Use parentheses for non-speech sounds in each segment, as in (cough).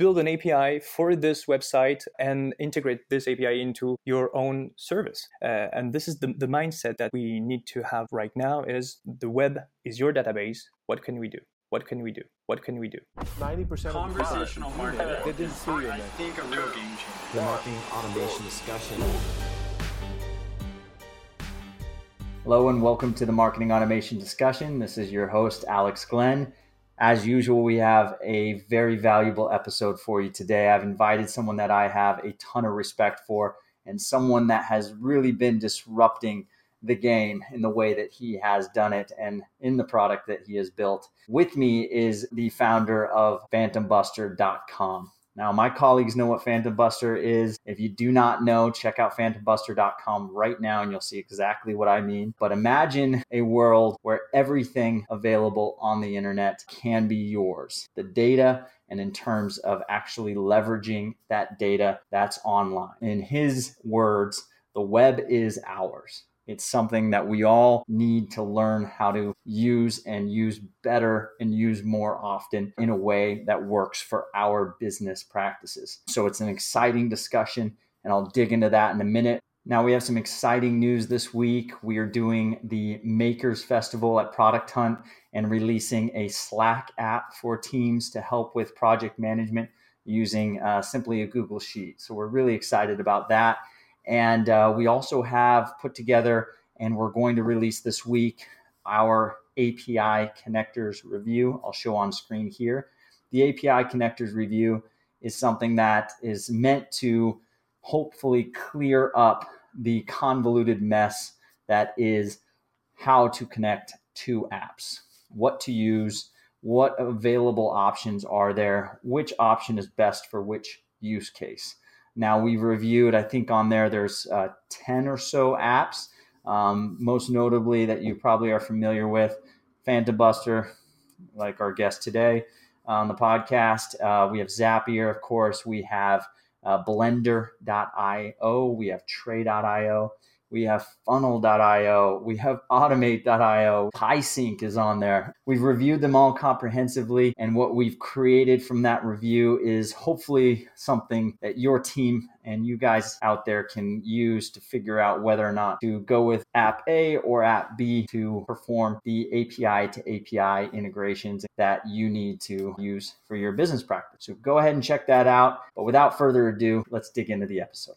build an API for this website and integrate this API into your own service. Uh, and this is the, the mindset that we need to have right now is the web is your database. What can we do? What can we do? What can we do? 90% Conversational of marketing. They didn't see you, I think a real game changer. the marketing automation discussion. Hello and welcome to the Marketing Automation Discussion. This is your host, Alex Glenn. As usual, we have a very valuable episode for you today. I've invited someone that I have a ton of respect for and someone that has really been disrupting the game in the way that he has done it and in the product that he has built. With me is the founder of PhantomBuster.com. Now, my colleagues know what Phantom Buster is. If you do not know, check out phantombuster.com right now and you'll see exactly what I mean. But imagine a world where everything available on the internet can be yours. The data and in terms of actually leveraging that data that's online. In his words, the web is ours. It's something that we all need to learn how to use and use better and use more often in a way that works for our business practices. So it's an exciting discussion, and I'll dig into that in a minute. Now, we have some exciting news this week. We are doing the Makers Festival at Product Hunt and releasing a Slack app for teams to help with project management using uh, simply a Google Sheet. So we're really excited about that. And uh, we also have put together, and we're going to release this week, our API connectors review. I'll show on screen here. The API connectors review is something that is meant to hopefully clear up the convoluted mess that is how to connect two apps, what to use, what available options are there, which option is best for which use case. Now we've reviewed, I think on there there's uh, 10 or so apps, um, most notably that you probably are familiar with, Phantom Buster, like our guest today on the podcast. Uh, we have Zapier, of course. We have uh, Blendr.io. We have Tray.io. We have funnel.io. We have automate.io. PieSync is on there. We've reviewed them all comprehensively. And what we've created from that review is hopefully something that your team and you guys out there can use to figure out whether or not to go with app A or app B to perform the API to API integrations that you need to use for your business practice. So go ahead and check that out. But without further ado, let's dig into the episode.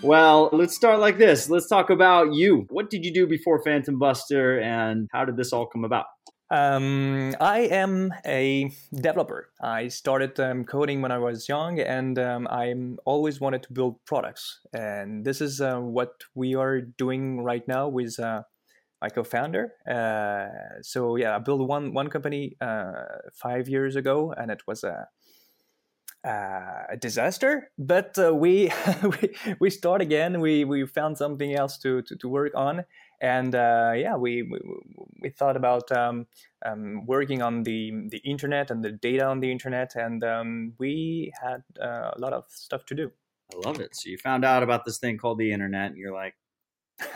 Well, let's start like this. Let's talk about you. What did you do before Phantom Buster and how did this all come about? Um, I am a developer. I started um, coding when I was young, and um, I always wanted to build products. And this is uh, what we are doing right now with uh, my co-founder. Uh, so yeah, I built one one company uh, five years ago, and it was a uh, a disaster. But uh, we, (laughs) we we start again. We we found something else to to, to work on, and uh, yeah, we, we we thought about um, um, working on the the internet and the data on the internet, and um, we had uh, a lot of stuff to do. I love it. So you found out about this thing called the internet, and you're like,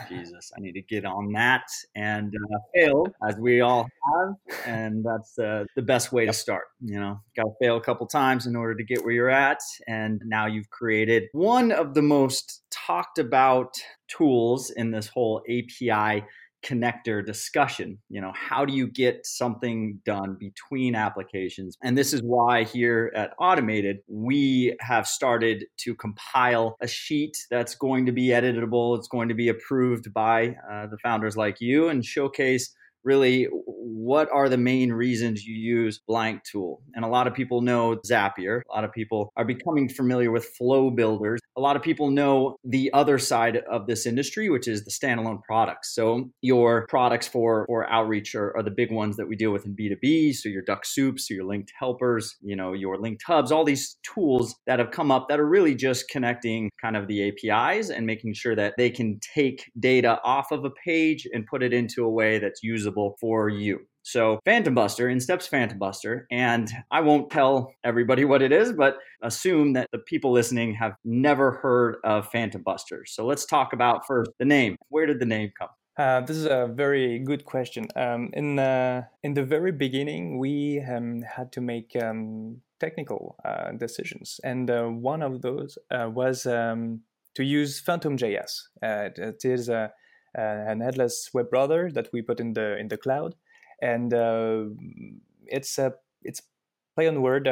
Jesus, I need to get on that, and uh, failed as we all have, and that's uh, the best way to start. You know, got to fail a couple times in order to get where you're at, and now you've created one of the most talked about tools in this whole API connector discussion. You know, how do you get something done between applications? And this is why here at Automated, we have started to compile a sheet that's going to be editable, it's going to be approved by uh, the founders like you and showcase really what are the main reasons you use blank tool and a lot of people know zapier a lot of people are becoming familiar with flow builders a lot of people know the other side of this industry which is the standalone products so your products for for outreach are, are the big ones that we deal with in b2b so your Dux-Soups so your linked helpers you know your linked hubs all these tools that have come up that are really just connecting kind of the apis and making sure that they can take data off of a page and put it into a way that's usable for you. So, Phantom Buster, in steps Phantom Buster, and I won't tell everybody what it is, but assume that the people listening have never heard of Phantom Buster. So, let's talk about first the name. Where did the name come? Uh, this is a very good question. Um, in the in the very beginning, we um, had to make um, technical uh, decisions, and uh, one of those uh, was um, to use PhantomJS. Uh, it is a, an headless web browser that we put in the in the cloud, and uh, it's a it's play on word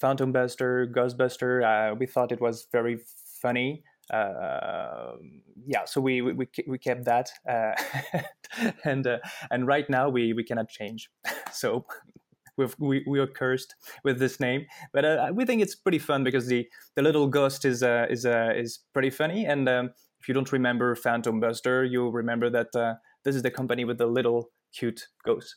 Phantom Buster, Ghostbuster. we thought it was very funny uh, yeah, so we we we kept that, uh, (laughs) and uh, and right now we we cannot change. (laughs) so we've, we we are cursed with this name, but uh, we think it's pretty fun because the the little ghost is uh, is uh, is pretty funny. And um, if you don't remember Phantom Buster, you'll remember that uh, this is the company with the little cute ghost.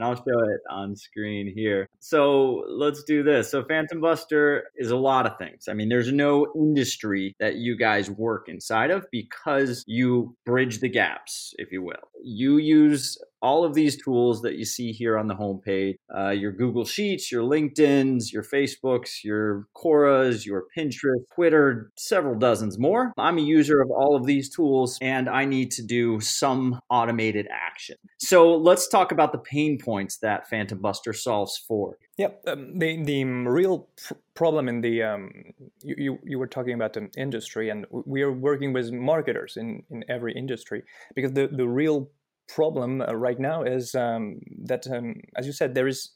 and I'll show it on screen here. So let's do this. So Phantom Buster is a lot of things. I mean, there's no industry that you guys work inside of because you bridge the gaps, if you will. You use all of these tools that you see here on the homepage uh, your Google Sheets, your LinkedIn's, your Facebook's, your Quoras, your Pinterest, Twitter, several dozens more. I'm a user of all of these tools and I need to do some automated action. So let's talk about the pain points that Phantom Buster solves for. Yep, um, the the real pr- problem in the um, you, you, you were talking about the industry, and we are working with marketers in in every industry because the the real problem uh, right now is um, that, um, as you said, there is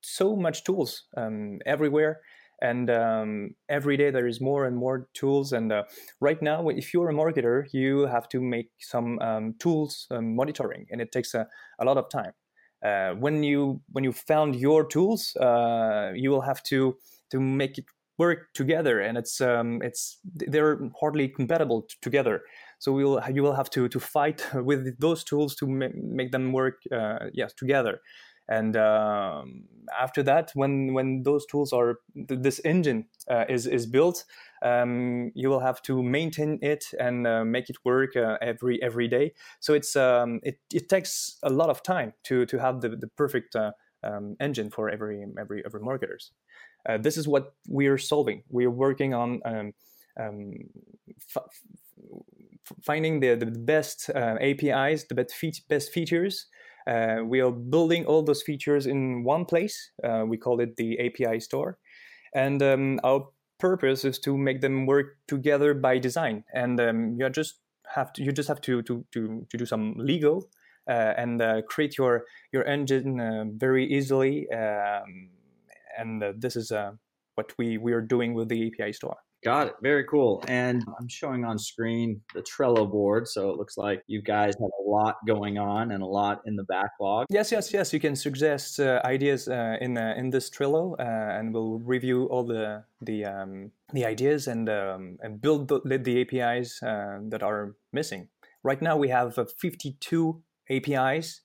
so much tools um, everywhere, and um, every day there is more and more tools. And uh, right now, if you're a marketer, you have to make some um, tools um, monitoring, and it takes a, a lot of time. Uh, when you when you found your tools, uh, you will have to to make it work together, and it's it's they're hardly compatible t- together. So we will you will have to to fight (laughs) with those tools to ma- make them work uh, yes together. And um, after that, when when those tools are this engine uh, is is built, um, you will have to maintain it and uh, make it work uh, every every day. So it's um, it, it takes a lot of time to to have the the perfect uh, um, engine for every every every marketers. Uh, this is what we are solving. We are working on um, um, f- finding the, the best uh, APIs, the best, fe- best features. Uh, we are building all those features in one place. Uh, we call it the API store. And um, our purpose is to make them work together by design. And um, you just have to you just have to to to, to do some Lego uh, and uh, create your your engine uh, very easily. Um, and this is what we we are doing with the API store. Got it. Very cool. And I'm showing on screen the Trello board. So it looks like you guys have a lot going on and a lot in the backlog. Yes, yes, yes. You can suggest uh, ideas uh, in uh, in this Trello, uh, and we'll review all the the um, the ideas and um, and build the, the APIs uh, that are missing. Right now, we have uh, 52 APIs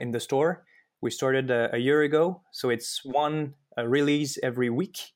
in the store. We started a year ago, so it's one release every week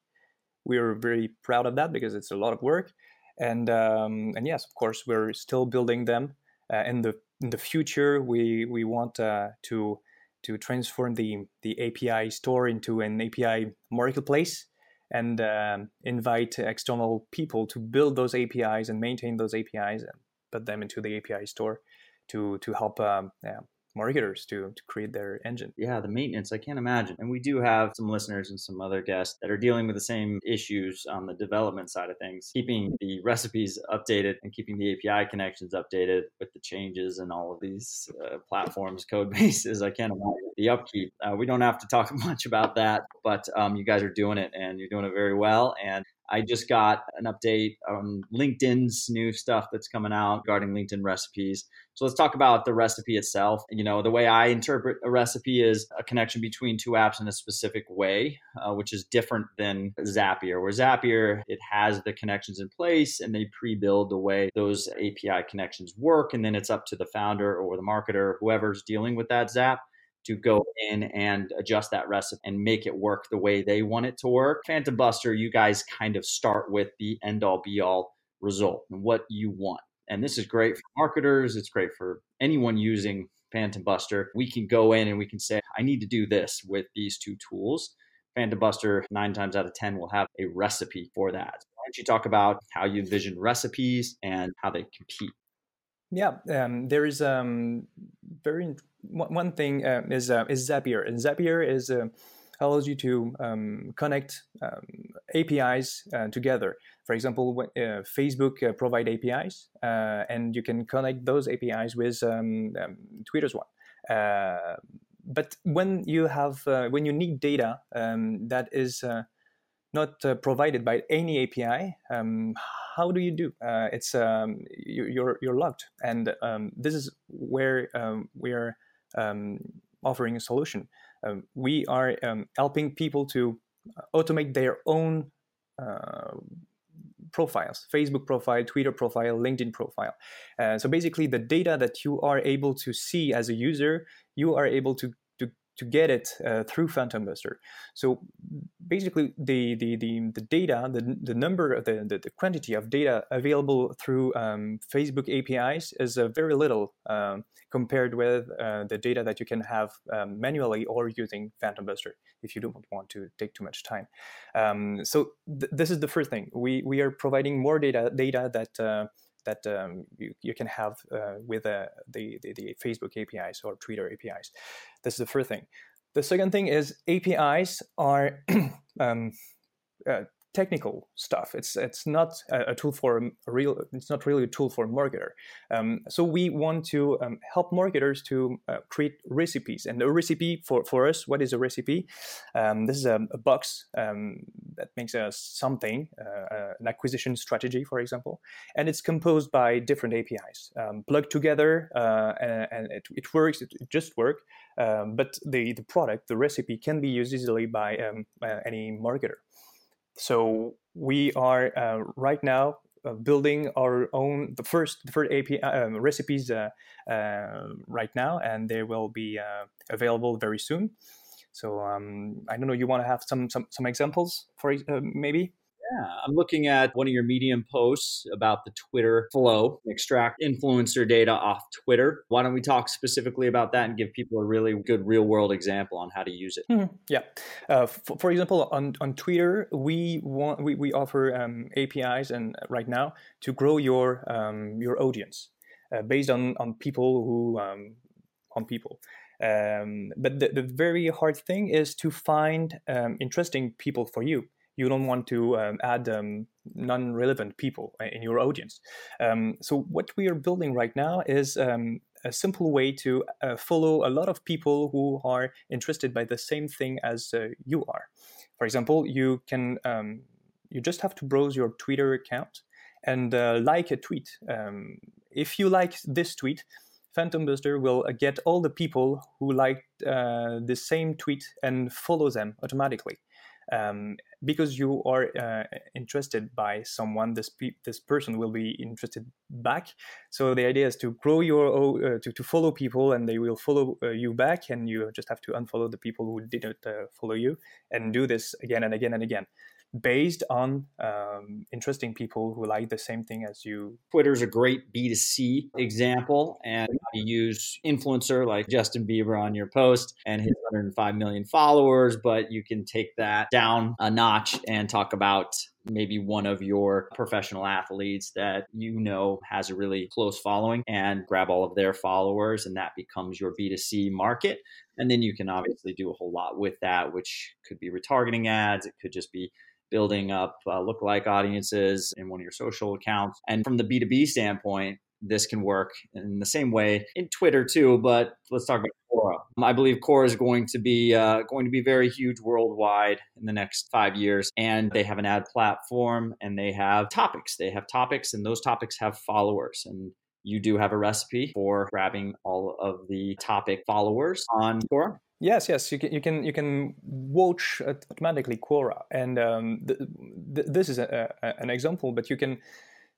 we are very proud of that because it's a lot of work. And um, and yes, of course, we're still building them. Uh, in the in the future, we we want uh, to to transform the the API store into an API marketplace and um, invite external people to build those APIs and maintain those APIs and put them into the API store to to help um, yeah, marketers to, to create their engine. Yeah, the maintenance, I can't imagine. And we do have some listeners and some other guests that are dealing with the same issues on the development side of things, keeping the (laughs) recipes updated and keeping the API connections updated with the changes and all of these uh, platforms, code (laughs) bases. I can't imagine the upkeep. Uh, we don't have to talk (laughs) much about that, but um, you guys are doing it and you're doing it very well. And I just got an update on LinkedIn's new stuff that's coming out regarding LinkedIn recipes. So let's talk about the recipe itself. You know, the way I interpret a recipe is a connection between two apps in a specific way, uh, which is different than Zapier. Where Zapier, it has the connections in place and they pre-build the way those API connections work, and then it's up to the founder or the marketer, whoever's dealing with that Zap, to go in and adjust that recipe and make it work the way they want it to work. Phantom Buster, you guys kind of start with the end all be all result and what you want. And this is great for marketers, it's great for anyone using Phantom Buster. We can go in and we can say, I need to do this with these two tools. Phantom Buster, nine times out of 10, will have a recipe for that. Why don't you talk about how you envision recipes and how they compete? Yeah, um, there is um, very one thing uh, is uh, is Zapier, and Zapier is uh, allows you to um, connect um, APIs uh, together. For example, uh, Facebook uh, provide APIs, and you can connect those APIs with um, um, Twitter's one. but when you have when you need data um, that is not provided by any API, um, how do you do? Uh, it's um, you, are you're, you're locked, and um, this is where um, we are um, offering a solution. Um, we are helping people to automate their own uh, profiles facebook profile twitter profile linkedin profile uh, so basically the data that you are able to see as a user you are able to to get it uh, through Phantom Buster. So basically, the the the, the data, the, the number, the, the, the quantity of data available through um, Facebook APIs is uh, very little um, compared with uh, the data that you can have um, manually or using Phantom Buster if you don't want to take too much time. Um, so th- this is the first thing. We we are providing more data data that uh, that um, you, you can have uh, with uh, the, the, the, Facebook APIs or Twitter APIs. This is the first thing. The second thing is APIs are (clears throat) um, uh, technical stuff. It's it's not a, a, tool for a real. It's not really a tool for a marketer. Um, so we want to um, help marketers to uh, create recipes. And a recipe for for us, what is a recipe? Um, this is a, a box um, that makes us something, uh, uh, an acquisition strategy, for example, and it's composed by different APIs um, plugged together, uh, and, and it, it, works. It, just works. Um, but the, the product, the recipe, can be used easily by uh, any marketer. So we are uh, right now uh, building our own the first the first API um, recipes uh, uh, right now, and they will be uh, available very soon. So um, I don't know. You want to have some some some examples for uh, maybe? Yeah, I'm looking at one of your Medium posts about the Twitter flow, extract influencer data off Twitter. Why don't we talk specifically about that and give people a really good real world example on how to use it? Mm-hmm. Yeah. Uh, for, for, example, on, on Twitter, we want we, we offer um, APIs and right now to grow your um, your audience uh, based on on people who um, on people. Um, but the, the very hard thing is to find um, interesting people for you you don't want to um, add um, non-relevant people in your audience. Um, so what we are building right now is um, a simple way to uh, follow a lot of people who are interested by the same thing as uh, you are. For example, you can um, you just have to browse your Twitter account and uh, like a tweet. Um, if you like this tweet, Phantom Buster will uh, get all the people who liked uh, the same tweet and follow them automatically um, because you are uh, interested by someone this pe- this person will be interested back. So the idea is to grow your uh, to, to follow people and they will follow uh, you back and you just have to unfollow the people who didn't uh, follow you and do this again and again and again based on um, interesting people who like the same thing as you. Twitter's a great B2C example, and you use influencer like Justin Bieber on your post and his 105 million followers, but you can take that down a notch and talk about maybe one of your professional athletes that you know has a really close following and grab all of their followers and that becomes your B2C market and then you can obviously do a whole lot with that which could be retargeting ads it could just be building up uh, lookalike audiences in one of your social accounts. And from the B2B standpoint, this can work in the same way in Twitter too. But let's talk about Quora. I believe Quora is going to be uh, going to be very huge worldwide in the next five years, and they have an ad platform and they have topics. They have topics, and those topics have followers and. You do have a recipe for grabbing all of the topic followers on Quora. Yes, yes, you can you can you can watch automatically Quora, and um, th- th- this is a, a, an example. But you can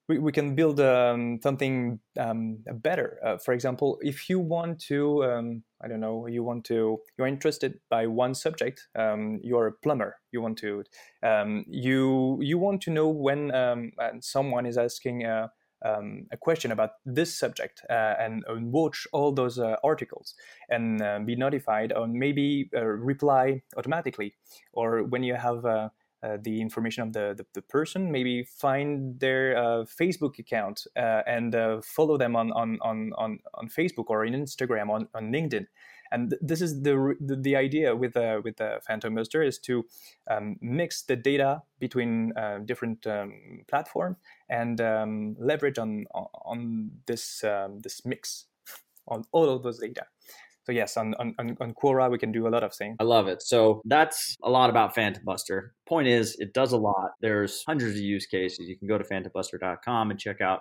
we, we can build um, something um, better. Uh, for example, if you want to, um, I don't know, you want to, you're interested by one subject. Um, you're a plumber. You want to, um, you you want to know when someone is asking. Uh, um, a question about this subject uh, and, and, watch all those uh, articles and uh, be notified or maybe uh, reply automatically or when you have uh, the information of the, the, the, person, maybe find their uh, Facebook account uh, and uh, follow them on, on, on, on, on Facebook or in Instagram, on, on LinkedIn. And th- this is the, the, the idea with uh, with uh, Phantom Buster is to um, mix the data between different um, platforms and um, leverage on on this um, this mix on all of those data so yes, on, on, on Quora, we can do a lot of things. I love it. So that's a lot about Phantom Buster. Point is, it does a lot. There's hundreds of use cases. You can go to phantombuster.com and check out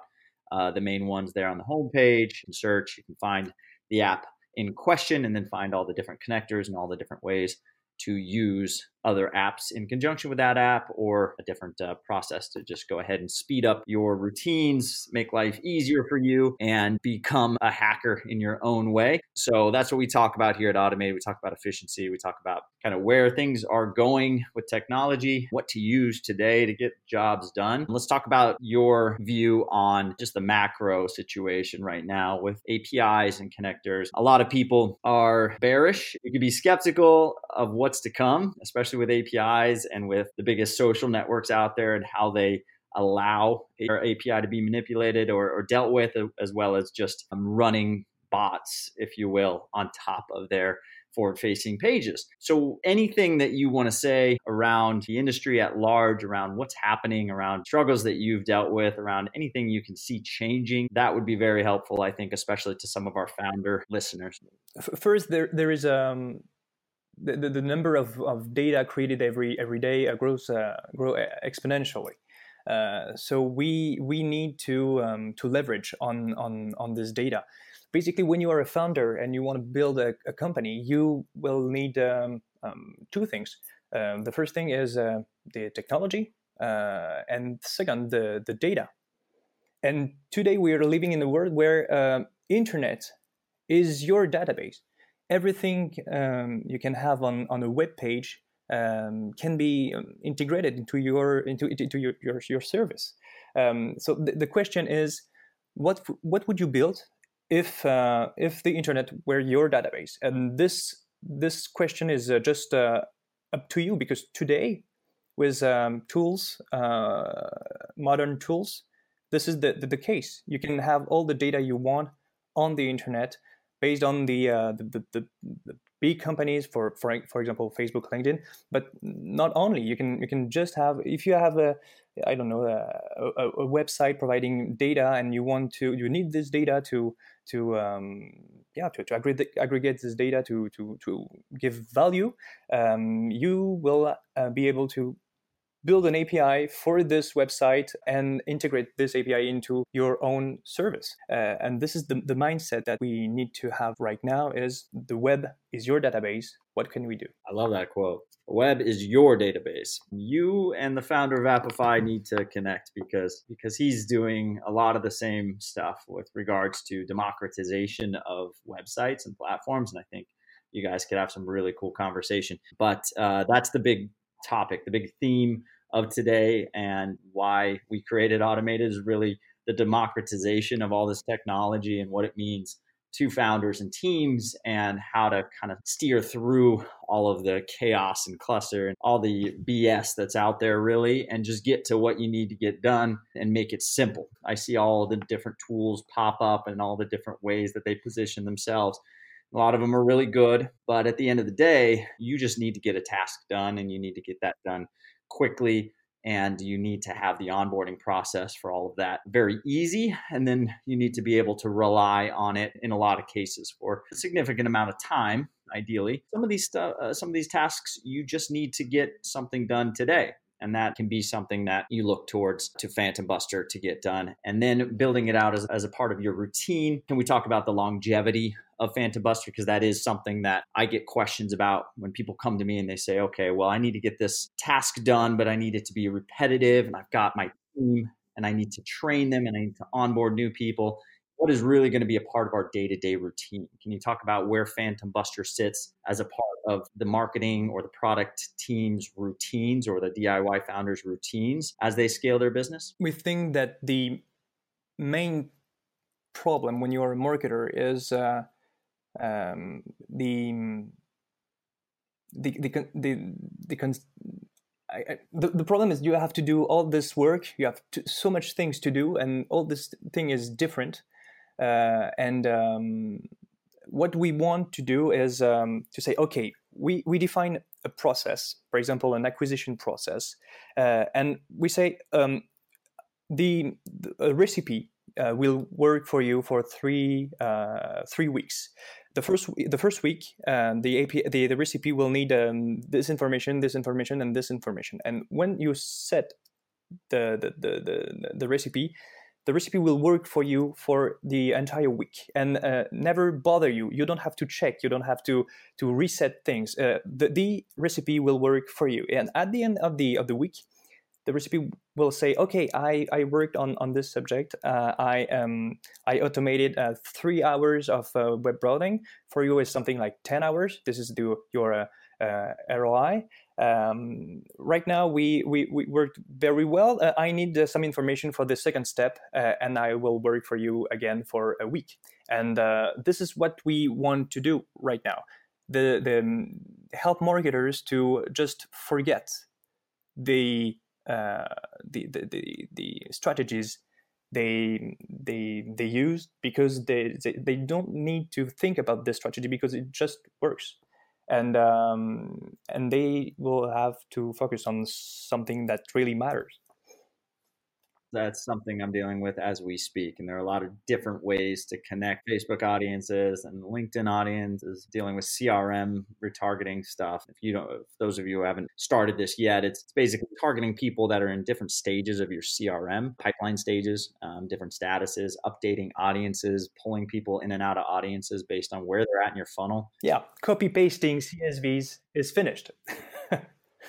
uh, the main ones there on the homepage. Can search, you can find the app in question, and then find all the different connectors and all the different ways to use other apps in conjunction with that app or a different uh, process to just go ahead and speed up your routines, make life easier for you, and become a hacker in your own way. So that's what we talk about here at Automated. We talk about efficiency, we talk about kind of where things are going with technology, what to use today to get jobs done. Let's talk about your view on just the macro situation right now with APIs and connectors. A lot of people are bearish. You could be skeptical of what's to come, especially especially with APIs and with the biggest social networks out there and how they allow our API to be manipulated or, or dealt with, as well as just um, running bots, if you will, on top of their forward facing pages. So, anything that you want to say around the industry at large, around what's happening, around struggles that you've dealt with, around anything you can see changing, that would be very helpful, I think, especially to some of our founder listeners. First, there, there is um, the, the, the, number of, of data created every every day uh, grows uh, grow exponentially. Uh, so we we need to um, to leverage on on on this data. Basically, when you are a founder and you want to build a, a company, you will need um, um, two things. Um, the first thing is uh, the technology, uh, and second, the the data. And today we are living in a world where uh, internet is your database everything um, you can have on, on a web page um, can be um, integrated into your into, into your, your, your service. Um, so the, the question is, what what would you build if uh, if the internet were your database? And this this question is uh, just uh, up to you because today, with um, tools, uh, modern tools, this is the, the, the case. You can have all the data you want on the internet based on the, uh, the, the, the, big companies for, for for example Facebook LinkedIn. But not only you can you can just have if you have a I don't know a, a, a website providing data and you want to you need this data to to um, yeah to, to aggregate, aggregate this data to to to give value um, you will uh, be able to build an API for this website and integrate this API into your own service. Uh, and this is the, the mindset that we need to have right now is the web is your database. What can we do? I love that quote. web is your database. You and the founder of Apify need to connect because because he's doing a lot of the same stuff with regards to democratization of websites and platforms. And I think you guys could have some really cool conversation. But uh, that's the big topic, the big theme of today, and why we created Automated is really the democratization of all this technology and what it means to founders and teams and how to kind of steer through all of the chaos and cluster and all the BS that's out there, really, and just get to what you need to get done and make it simple. I see all the different tools pop up and all the different ways that they position themselves. A lot of them are really good, but at the end of the day, you just need to get a task done and you need to get that done quickly and you need to have the onboarding process for all of that very easy and then you need to be able to rely on it in a lot of cases for a significant amount of time ideally some of these uh, some of these tasks you just need to get something done today and that can be something that you look towards to Phantom Buster to get done. And then building it out as, as a part of your routine. Can we talk about the longevity of Phantom Buster? Because that is something that I get questions about when people come to me and they say, okay, well, I need to get this task done, but I need it to be repetitive. And I've got my team and I need to train them and I need to onboard new people what is really going to be a part of our day-to-day routine can you talk about where phantom buster sits as a part of the marketing or the product team's routines or the diy founders routines as they scale their business we think that the main problem when you're a marketer is uh, um, the the the the, the, the I, the, the problem is you have to do all this work you have to, so much things to do and all this thing is different. Uh, and um, what we want to do is um, to say okay we, we define a process for example an acquisition process uh, and we say um, the, the recipe uh, will work for you for three uh, three weeks the first the first week um, the API the, the recipe will need um, this information this information and this information. And when you set the the, the, the, the recipe the recipe will work for you for the entire week. And uh, never bother you. You don't have to check. You don't have to to reset things. Uh, the, the recipe will work for you. And at the end of the of the week the recipe will say, okay, I, I worked on, on this subject. Uh, I um, I automated uh, three hours of uh, web browsing. For you, is something like ten hours. This is the, your uh, uh, ROI. Um, right now, we, we, we worked very well. Uh, I need some information for the second step, and I will work for you again for a week. And this is what we want to do right now. The the um, help marketers to just forget the uh, the, the, the, the strategies they they they use because they, they, they don't need to think about this strategy because it just works. And um, and they will have to focus on something that really matters that's something I'm dealing with as we speak. And there are a lot of different ways to connect Facebook audiences and LinkedIn audiences, dealing with CRM retargeting stuff. If you don't, if those of you who haven't started this yet, it's, basically targeting people that are in different stages of your CRM pipeline stages, um, different statuses, updating audiences, pulling people in and out of audiences based on where they're at in your funnel. Yeah, copy pasting CSVs is finished. (laughs)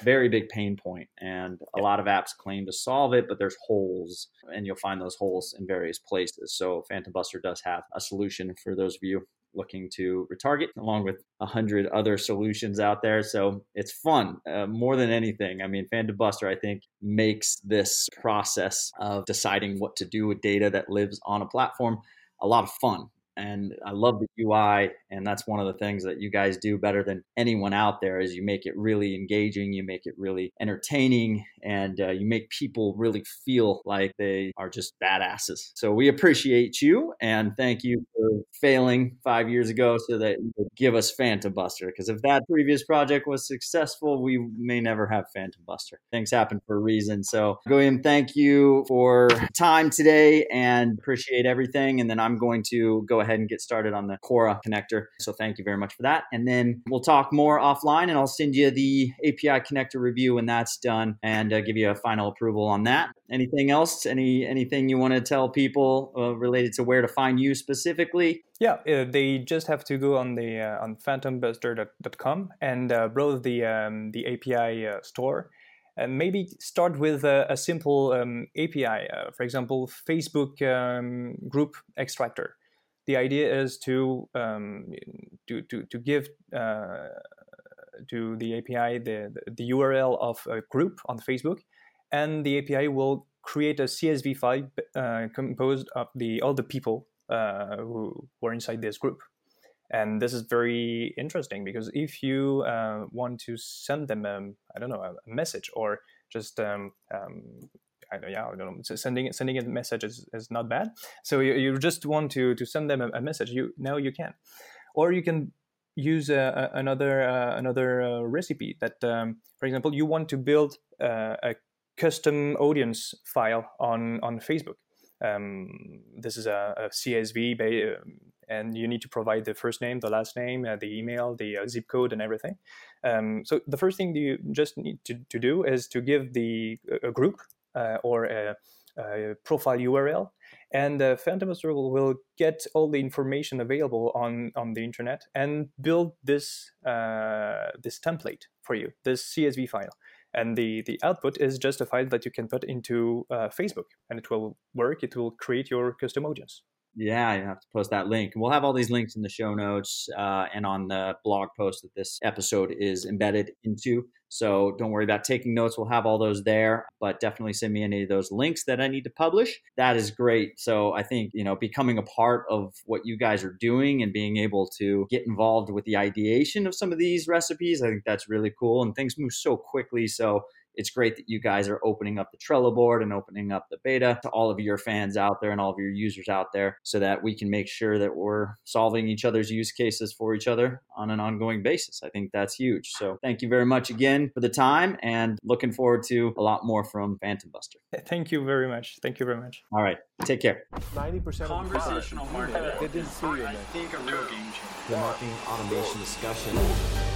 very big pain point and a lot of apps claim to solve it but there's holes and you'll find those holes in various places. So phantom buster does have a solution for those of you looking to retarget along with a hundred other solutions out there. So it's fun uh, more than anything. I mean phantom buster i think makes this process of deciding what to do with data that lives on a platform a lot of fun and I love the UI and that's one of the things that you guys do better than anyone out there is you make it really engaging, you make it really entertaining and uh, you make people really feel like they are just badasses. So we appreciate you and thank you for failing 5 years ago so that you would give us Phantom Buster because if that previous project was successful, we may never have Phantom Buster. Things happen for a reason. So William, thank you for time today and appreciate everything and then I'm going to go ahead and get started on the Quora connector. So thank you very much for that. And then we'll talk more offline and I'll send you the API connector review when that's done and uh, give you a final approval on that. Anything else? Any anything you want to tell people uh, related to where to find you specifically? Yeah, uh, they just have to go on the uh, on phantombuster.com and uh, browse the um, the API uh, store and maybe start with a, a simple um, API, uh, for example, Facebook um, group extractor the idea is to um, to, to, to give uh, to the API the, the URL of a group on Facebook, and the API will create a CSV file uh, composed of the all the people uh, who were inside this group. And this is very interesting because if you uh, want to send them, um, I don't know, a message or just um, um, I don't, yeah, I don't know. Sending sending a message is, is not bad. So you, you just want to to send them a, a message. You now you can, or you can use a, another uh, another uh, recipe that, um, for example, you want to build uh, a custom audience file on on Facebook. Um, this is a, a CSV, um, and you need to provide the first name, the last name, uh, the email, the uh, zip code, and everything. Um, so the first thing you just need to, to do is to give the a group uh, or a, a, profile URL, and uh, Phantom will, will, get all the information available on on the internet and build this uh, this template for you, this CSV file. And the, the output is just a file that you can put into uh, Facebook, and it will work. It will create your custom audience. Yeah, you have to post that link. We'll have all these links in the show notes uh, and on the blog post that this episode is embedded into. So don't worry about taking notes. We'll have all those there, but definitely send me any of those links that I need to publish. That is great. So I think, you know, becoming a part of what you guys are doing and being able to get involved with the ideation of some of these recipes, I think that's really cool. And things move so quickly. So it's great that you guys are opening up the Trello board and opening up the beta to all of your fans out there and all of your users out there so that we can make sure that we're solving each other's use cases for each other on an ongoing basis. I think that's huge. So thank you very much again for the time and looking forward to a lot more from Phantom Buster. Thank you very much. Thank you very much. All right. Take care. 90% Conversational of marketing. They didn't see you, man. The marketing automation discussion.